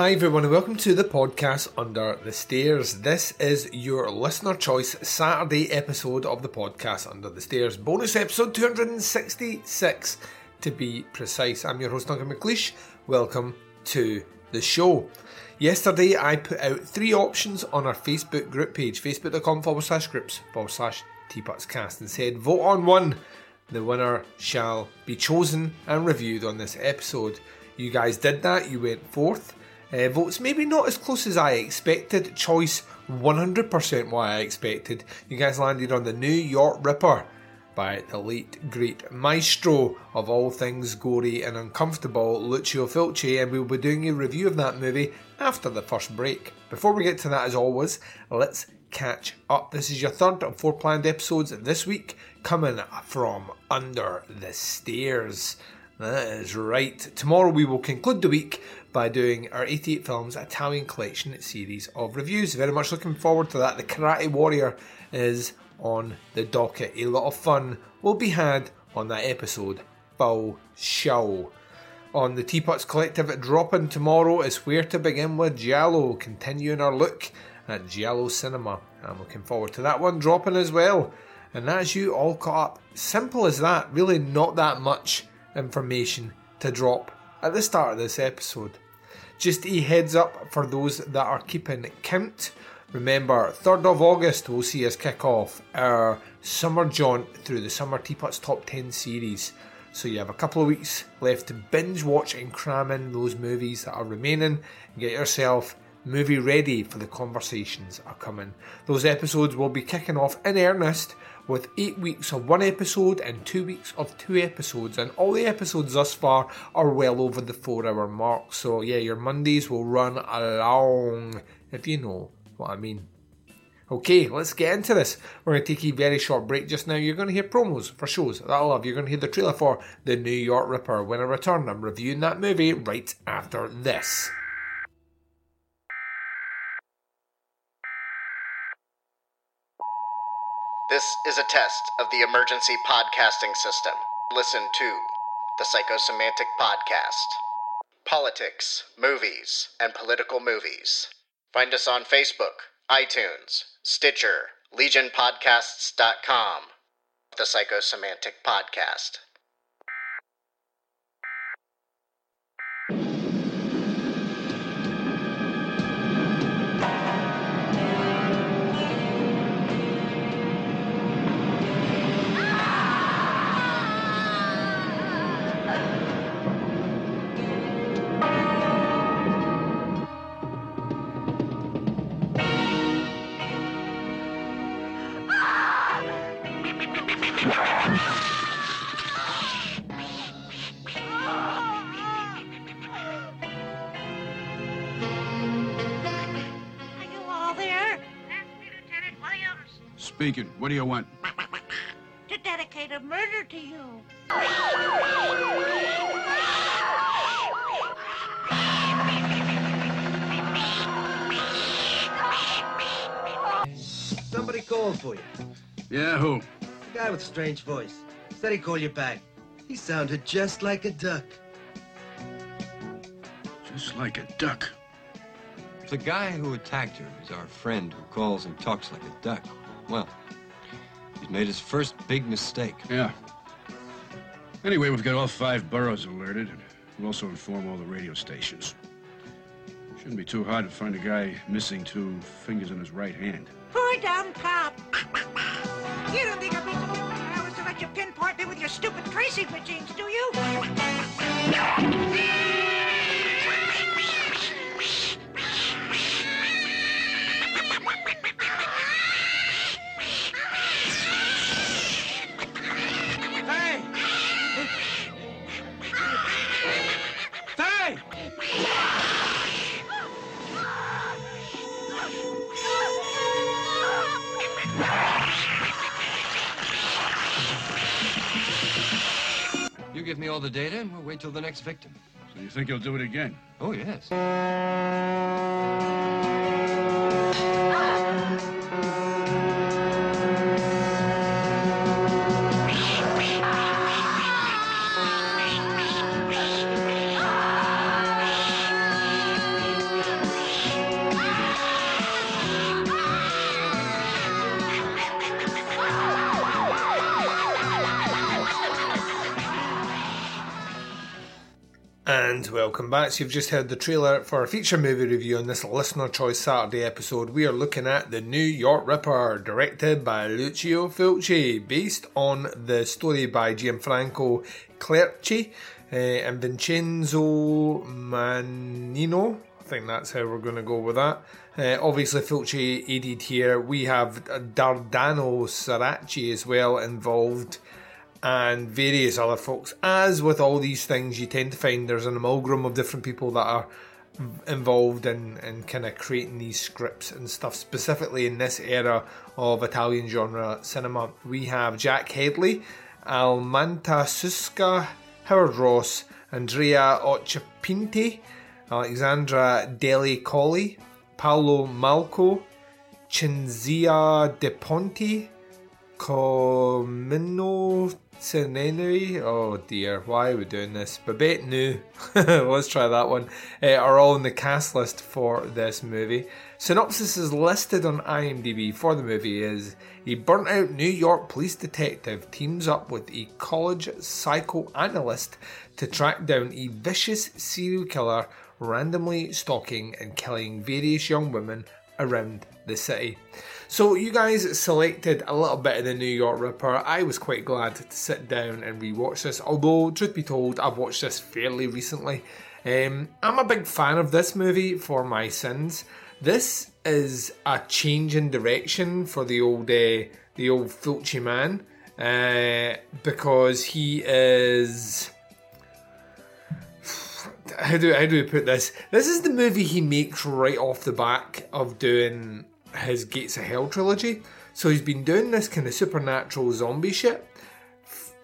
Hi everyone and welcome to the podcast Under the Stairs. This is your listener choice Saturday episode of the podcast Under the Stairs. Bonus episode 266 to be precise. I'm your host Duncan McLeish. Welcome to the show. Yesterday I put out three options on our Facebook group page, facebook.com forward slash groups forward slash teapotscast and said vote on one. The winner shall be chosen and reviewed on this episode. You guys did that, you went fourth. Uh, votes maybe not as close as I expected. Choice 100% what I expected. You guys landed on the New York Ripper by the late great maestro of all things gory and uncomfortable, Lucio Fulci, and we'll be doing a review of that movie after the first break. Before we get to that, as always, let's catch up. This is your third of four planned episodes this week, coming from Under the Stairs. That is right. Tomorrow we will conclude the week by doing our 88 Films Italian Collection series of reviews. Very much looking forward to that. The Karate Warrior is on the docket. A lot of fun will be had on that episode. Bow show. On the Teapots Collective dropping tomorrow is Where to Begin with Giallo, continuing our look at Giallo cinema. I'm looking forward to that one dropping as well. And that's you all caught up. Simple as that, really not that much information to drop at the start of this episode. Just a heads up for those that are keeping count. Remember, 3rd of August will see us kick off our summer jaunt through the Summer Teapots Top 10 series. So you have a couple of weeks left to binge watch and cram in those movies that are remaining and get yourself movie ready for the conversations are coming. Those episodes will be kicking off in earnest with eight weeks of one episode and two weeks of two episodes, and all the episodes thus far are well over the four hour mark. So, yeah, your Mondays will run along, if you know what I mean. Okay, let's get into this. We're going to take a very short break just now. You're going to hear promos for shows that I love. You're going to hear the trailer for The New York Ripper. When I return, I'm reviewing that movie right after this. This is a test of the emergency podcasting system. Listen to the Psychosemantic Podcast. Politics, movies, and political movies. Find us on Facebook, iTunes, Stitcher, LegionPodcasts.com. The Psychosemantic Podcast. Speaking. What do you want? To dedicate a murder to you. Somebody called for you. Yeah, who? A guy with a strange voice. Said he'd call you back. He sounded just like a duck. Just like a duck. The guy who attacked her is our friend who calls and talks like a duck. Well, he's made his first big mistake. Yeah. Anyway, we've got all five boroughs alerted, and we'll also inform all the radio stations. Shouldn't be too hard to find a guy missing two fingers in his right hand. Poor dumb cop. You don't think I'd be so hours to let you pinpoint me with your stupid tracing machines, do you? All the data and we'll wait till the next victim. So you think he'll do it again? Oh, yes. And welcome back. So you've just heard the trailer for a feature movie review on this Listener Choice Saturday episode. We are looking at The New York Ripper, directed by Lucio Fulci, based on the story by Gianfranco Clerici uh, and Vincenzo Mannino. I think that's how we're going to go with that. Uh, obviously, Fulci aided here. We have Dardano Sacchetti as well involved and various other folks. As with all these things, you tend to find there's an amalgam of different people that are involved in, in kind of creating these scripts and stuff. Specifically in this era of Italian genre cinema, we have Jack Hedley, Almanta Suska, Howard Ross, Andrea Occhipinti, Alexandra Delli Colli, Paolo Malco, Cinzia De Ponti, Comino Senenui, oh dear, why are we doing this? Babette New, let's try that one, uh, are all in the cast list for this movie. Synopsis is listed on IMDb for the movie is a burnt out New York police detective teams up with a college psychoanalyst to track down a vicious serial killer randomly stalking and killing various young women around the city. So you guys selected a little bit of the New York Ripper. I was quite glad to sit down and rewatch this. Although, truth be told, I've watched this fairly recently. Um, I'm a big fan of this movie for my sins. This is a change in direction for the old uh, the old Fulci man uh, because he is how do how do we put this? This is the movie he makes right off the back of doing his Gates of Hell trilogy. So he's been doing this kind of supernatural zombie shit,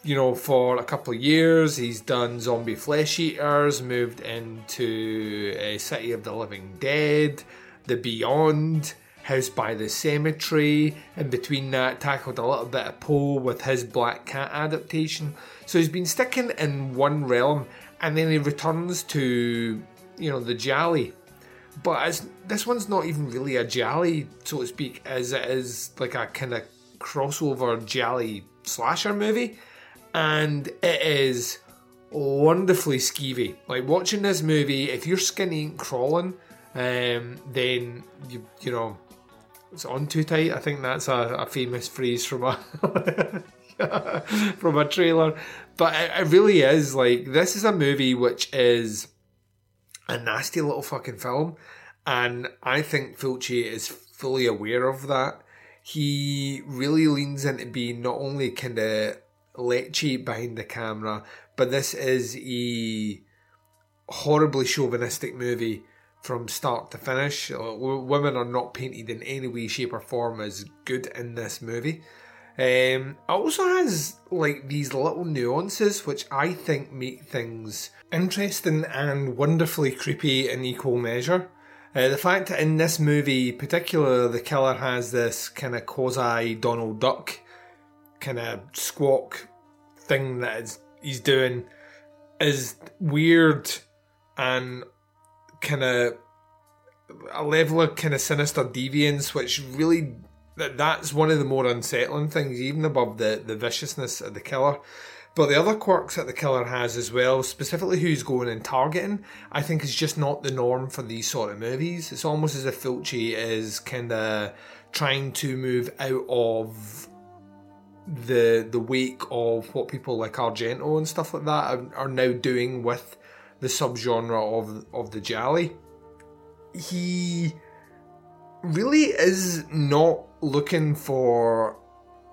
you know, for a couple of years. He's done Zombie Flesh Eaters, moved into a City of the Living Dead, The Beyond, House by the Cemetery. and between that, tackled a little bit of Poe with his Black Cat adaptation. So he's been sticking in one realm, and then he returns to, you know, the Giallo but this one's not even really a giallo, so to speak, as it is like a kind of crossover giallo slasher movie, and it is wonderfully skeevy. Like watching this movie, if your skin ain't crawling, um, then you you know it's on too tight. I think that's a, a famous phrase from a from a trailer, but it, it really is like this is a movie which is a nasty little fucking film. And I think Fulci is fully aware of that. He really leans into being not only kind of lechy behind the camera, but this is a horribly chauvinistic movie from start to finish. Uh, women are not painted in any way, shape, or form as good in this movie. Um, it also has like these little nuances which I think make things interesting and wonderfully creepy in equal measure. Uh, the fact that in this movie, particularly, the killer has this kind of quasi Donald Duck kind of squawk thing that he's doing is weird and kind of a level of kind of sinister deviance, which really that that's one of the more unsettling things, even above the the viciousness of the killer. But the other quirks that the killer has as well, specifically who's going and targeting, I think is just not the norm for these sort of movies. It's almost as if Fulci is kind of trying to move out of the the wake of what people like Argento and stuff like that are, are now doing with the subgenre of of the Giallo. He really is not looking for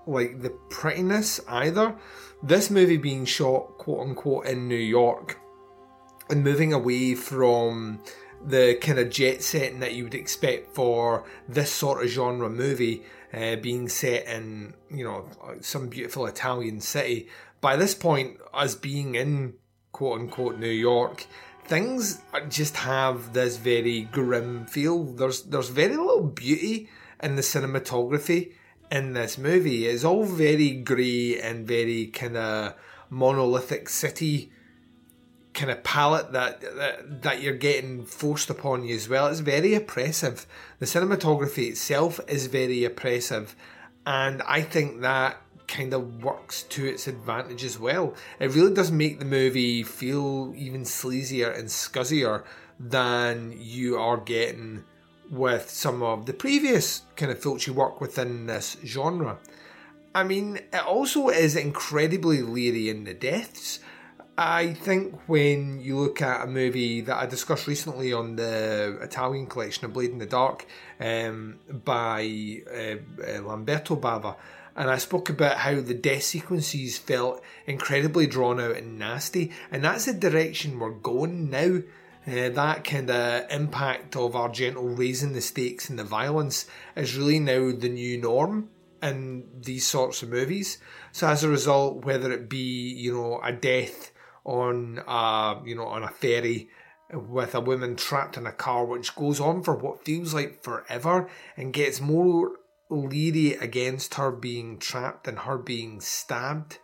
like the prettiness either. This movie being shot quote unquote in New York and moving away from the kind of jet setting that you would expect for this sort of genre movie uh, being set in you know some beautiful Italian city by this point, us being in quote unquote New York, things just have this very grim feel. There's there's very little beauty in the cinematography in this movie. It's all very grey and very kind of monolithic city kind of palette that, that that you're getting forced upon you as well. It's very oppressive. The cinematography itself is very oppressive, and I think that kind of works to its advantage as well. It really does make the movie feel even sleazier and scuzzier than you are getting with some of the previous kind of Fulci work within this genre. I mean, it also is incredibly leery in the deaths. I think when you look at a movie that I discussed recently on the Italian collection of Blade in the Dark um, by uh, uh, Lamberto Bava, and I spoke about how the death sequences felt incredibly drawn out and nasty, and that's the direction we're going now. Uh, that kind of impact of Argento raising the stakes and the violence is really now the new norm in these sorts of movies. So as a result, whether it be you know a death on a you know on a ferry with a woman trapped in a car, which goes on for what feels like forever and gets more leery against her being trapped and her being stabbed.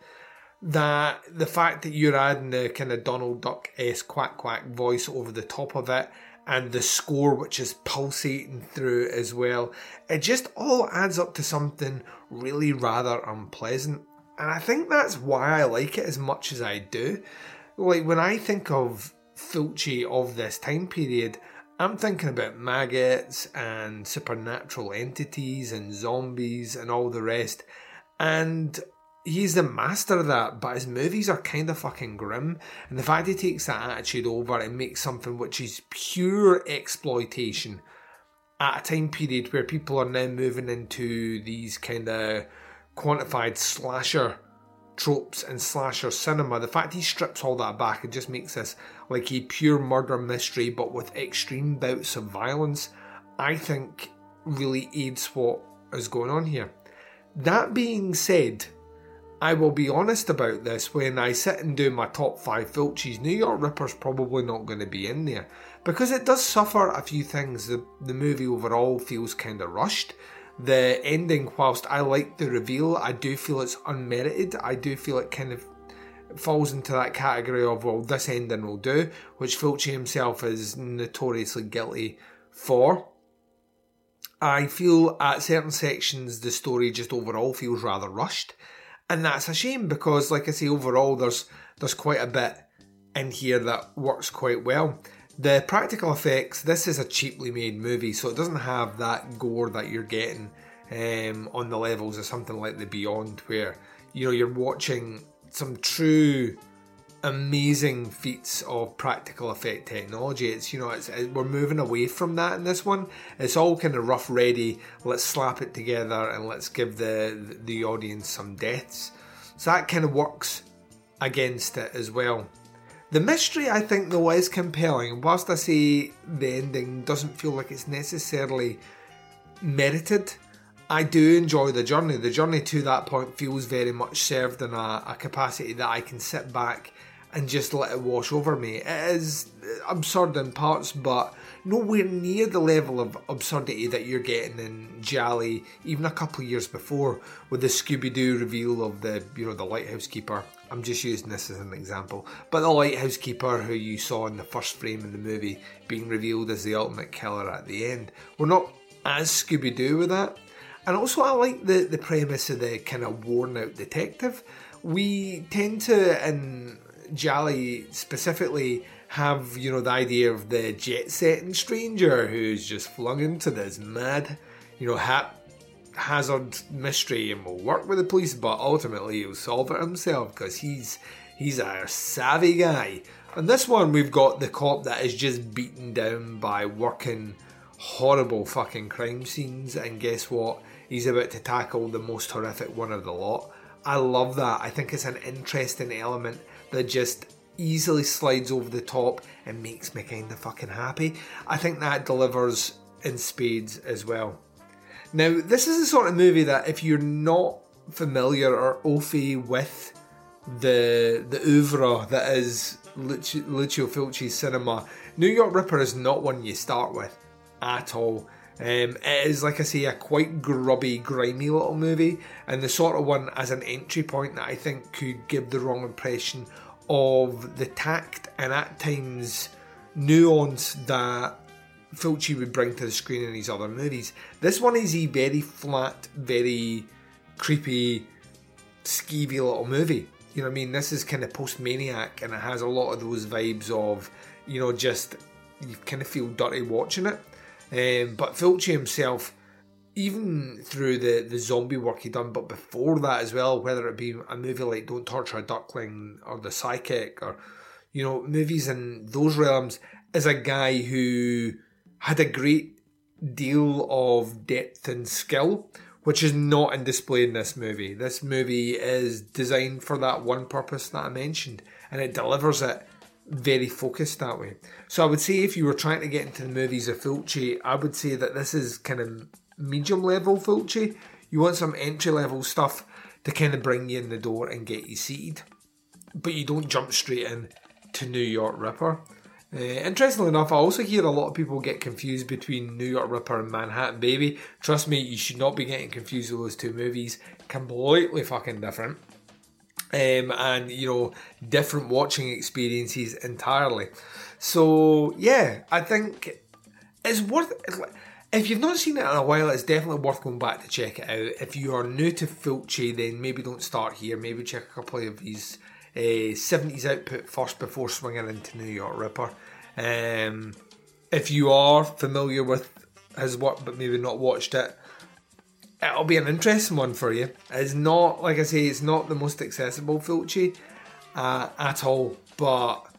That the fact that you're adding the kind of Donald Duck esque quack quack voice over the top of it and the score which is pulsating through as well, it just all adds up to something really rather unpleasant. And I think that's why I like it as much as I do. Like when I think of Fulci of this time period, I'm thinking about maggots and supernatural entities and zombies and all the rest. And he's the master of that, but his movies are kind of fucking grim. And the fact he takes that attitude over and makes something which is pure exploitation at a time period where people are now moving into these kind of quantified slasher tropes and slasher cinema, the fact he strips all that back and just makes this like a pure murder mystery but with extreme bouts of violence, I think really aids what is going on here. That being said, I will be honest about this when I sit and do my top five Fulcis. New York Ripper's probably not going to be in there because it does suffer a few things. The, the movie overall feels kind of rushed the ending, whilst I like the reveal, I do feel it's unmerited. I do feel it kind of falls into that category of, well, this ending will do, which Fulci himself is notoriously guilty for. I feel at certain sections the story just overall feels rather rushed. And that's a shame because, like I say, overall there's there's quite a bit in here that works quite well. The practical effects, this is a cheaply made movie, so it doesn't have that gore that you're getting um, on the levels of something like The Beyond, where you know you're watching some true amazing feats of practical effect technology. It's you know it's it, we're moving away from that in this one. It's all kind of rough, ready. Let's slap it together and let's give the the audience some deaths. So that kind of works against it as well. The mystery, I think, though, is compelling. Whilst I say the ending doesn't feel like it's necessarily merited, I do enjoy the journey. The journey to that point feels very much served in a, a capacity that I can sit back and just let it wash over me. It is absurd in parts, but nowhere near the level of absurdity that you're getting in Giallo, even a couple of years before, with the Scooby Doo reveal of the you know the lighthouse keeper. I'm just using this as an example, but the lighthouse keeper who you saw in the first frame of the movie being revealed as the ultimate killer at the end. We're not as Scooby Doo with that. And also, I like the, the premise of the kind of worn out detective. We tend to, in Giallo specifically, have you know the idea of the jet setting stranger who's just flung into this mad, you know, hap hazard mystery and will work with the police, but ultimately he'll solve it himself because he's he's a savvy guy. And this one, we've got the cop that is just beaten down by working horrible fucking crime scenes, and guess what? He's about to tackle the most horrific one of the lot. I love that. I think it's an interesting element that just easily slides over the top and makes me kind of fucking happy. I think that delivers in spades as well. Now, this is the sort of movie that if you're not familiar or au with the the oeuvre that is Lucio, Lucio Fulci's cinema. New York Ripper is not one you start with at all. Um, it is, like I say, a quite grubby, grimy little movie, and the sort of one as an entry point that I think could give the wrong impression of the tact and at times nuance that Fulci would bring to the screen in his other movies. This one is a very flat, very creepy, skeevy little movie. You know what I mean? This is kind of post maniac and it has a lot of those vibes of, you know, just you kind of feel dirty watching it. Um, but Fulci himself, even through the, the zombie work he done, but before that as well, whether it be a movie like Don't Torture a Duckling or The Psychic or, you know, movies in those realms, is a guy who had a great deal of depth and skill, which is not in display in this movie. This movie is designed for that one purpose that I mentioned, and it delivers it very focused that way. So I would say if you were trying to get into the movies of Fulci, I would say that this is kind of medium level Fulci. You want some entry level stuff to kind of bring you in the door and get you seated, but you don't jump straight in to New York Ripper. Uh, interestingly enough, I also hear a lot of people get confused between New York Ripper and Manhattan Baby. Trust me, you should not be getting confused with those two movies. Completely fucking different um, and you know different watching experiences entirely. So yeah, I think it's worth. If you've not seen it in a while, it's definitely worth going back to check it out. If you are new to Fulci, then maybe don't start here. Maybe check a couple of his uh, 70s output first before swinging into New York Ripper. Um, if you are familiar with his work but maybe not watched it, it'll be an interesting one for you. It's not, like I say, it's not the most accessible Fulci uh, at all, but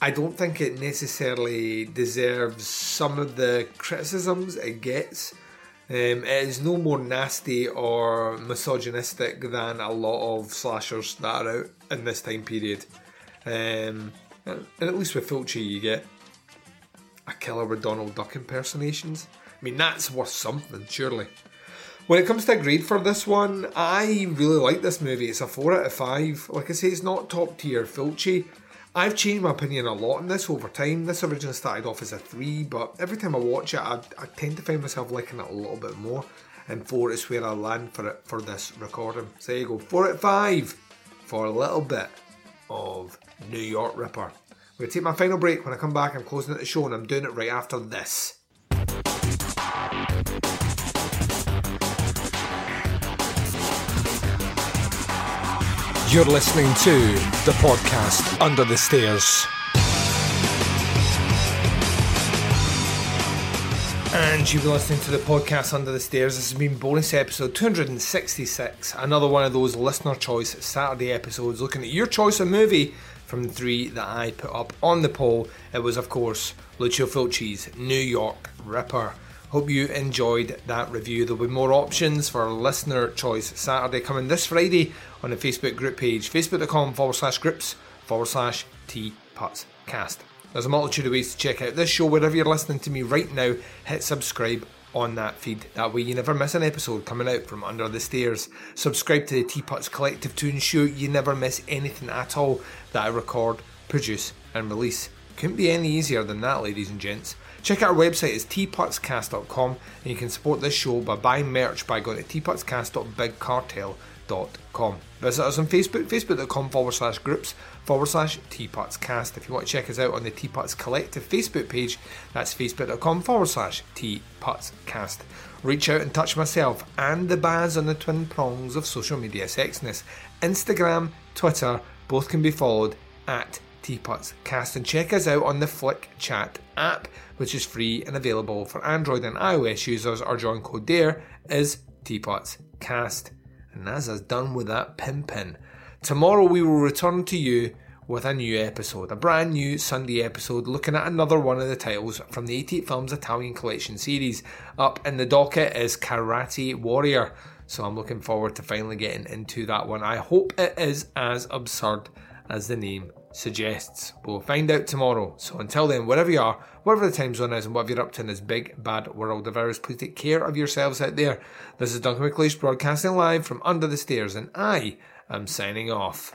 I don't think it necessarily deserves some of the criticisms it gets. Um, it is no more nasty or misogynistic than a lot of slashers that are out in this time period. Um, and at least with Fulci, you get a killer with Donald Duck impersonations. I mean, that's worth something, surely. When it comes to a grade for this one, I really like this movie. It's a 4 out of 5. Like I say, it's not top tier Fulci. I've changed my opinion a lot on this over time. This originally started off as a 3, but every time I watch it, I, I tend to find myself liking it a little bit more. And 4 is where I land for it for this recording. So there you go, 4 out of 5 for a little bit of New York Ripper. I'm going to take my final break. When I come back, I'm closing out the show and I'm doing it right after this. You're listening to the podcast Under the Stairs. And you've been listening to the podcast Under the Stairs. This has been bonus episode 266, another one of those listener choice Saturday episodes looking at your choice of movie from the three that I put up on the poll. It was, of course, Lucio Fulci's New York Ripper. Hope you enjoyed that review. There'll be more options for listener choice Saturday coming this Friday on the Facebook group page, facebook.com forward slash groups forward slash Cast. There's a multitude of ways to check out this show wherever you're listening to me right now. Hit subscribe on that feed. That way you never miss an episode coming out from under the stairs. Subscribe to the Teapots Collective to ensure you never miss anything at all that I record, produce, and release. Couldn't be any easier than that, ladies and gents. Check out our website, it's teapotscast.com, and you can support this show by buying merch by going to teapotscast.bigcartel.com. Visit us on Facebook, facebook.com forward slash groups forward slash teapotscast. If you want to check us out on the Teapots Collective Facebook page, that's facebook.com forward slash teapotscast. Reach out and touch myself and the Baz on the twin prongs of social media sexiness. Instagram, Twitter, both can be followed at Teapots Cast and check us out on the Flick Chat app, which is free and available for Android and iOS users. Our join code there is Teapots Cast. And as us done with that pin pin. Tomorrow we will return to you with a new episode, a brand new Sunday episode looking at another one of the titles from the 88 Films Italian Collection series. Up in the docket is Karate Warrior. So I'm looking forward to finally getting into that one. I hope it is as absurd as the name suggests. We'll find out tomorrow. So until then, wherever you are, whatever the time zone is, and whatever you're up to in this big bad world of ours, please take care of yourselves out there. This is Duncan McLeish broadcasting live from under the stairs, and I am signing off.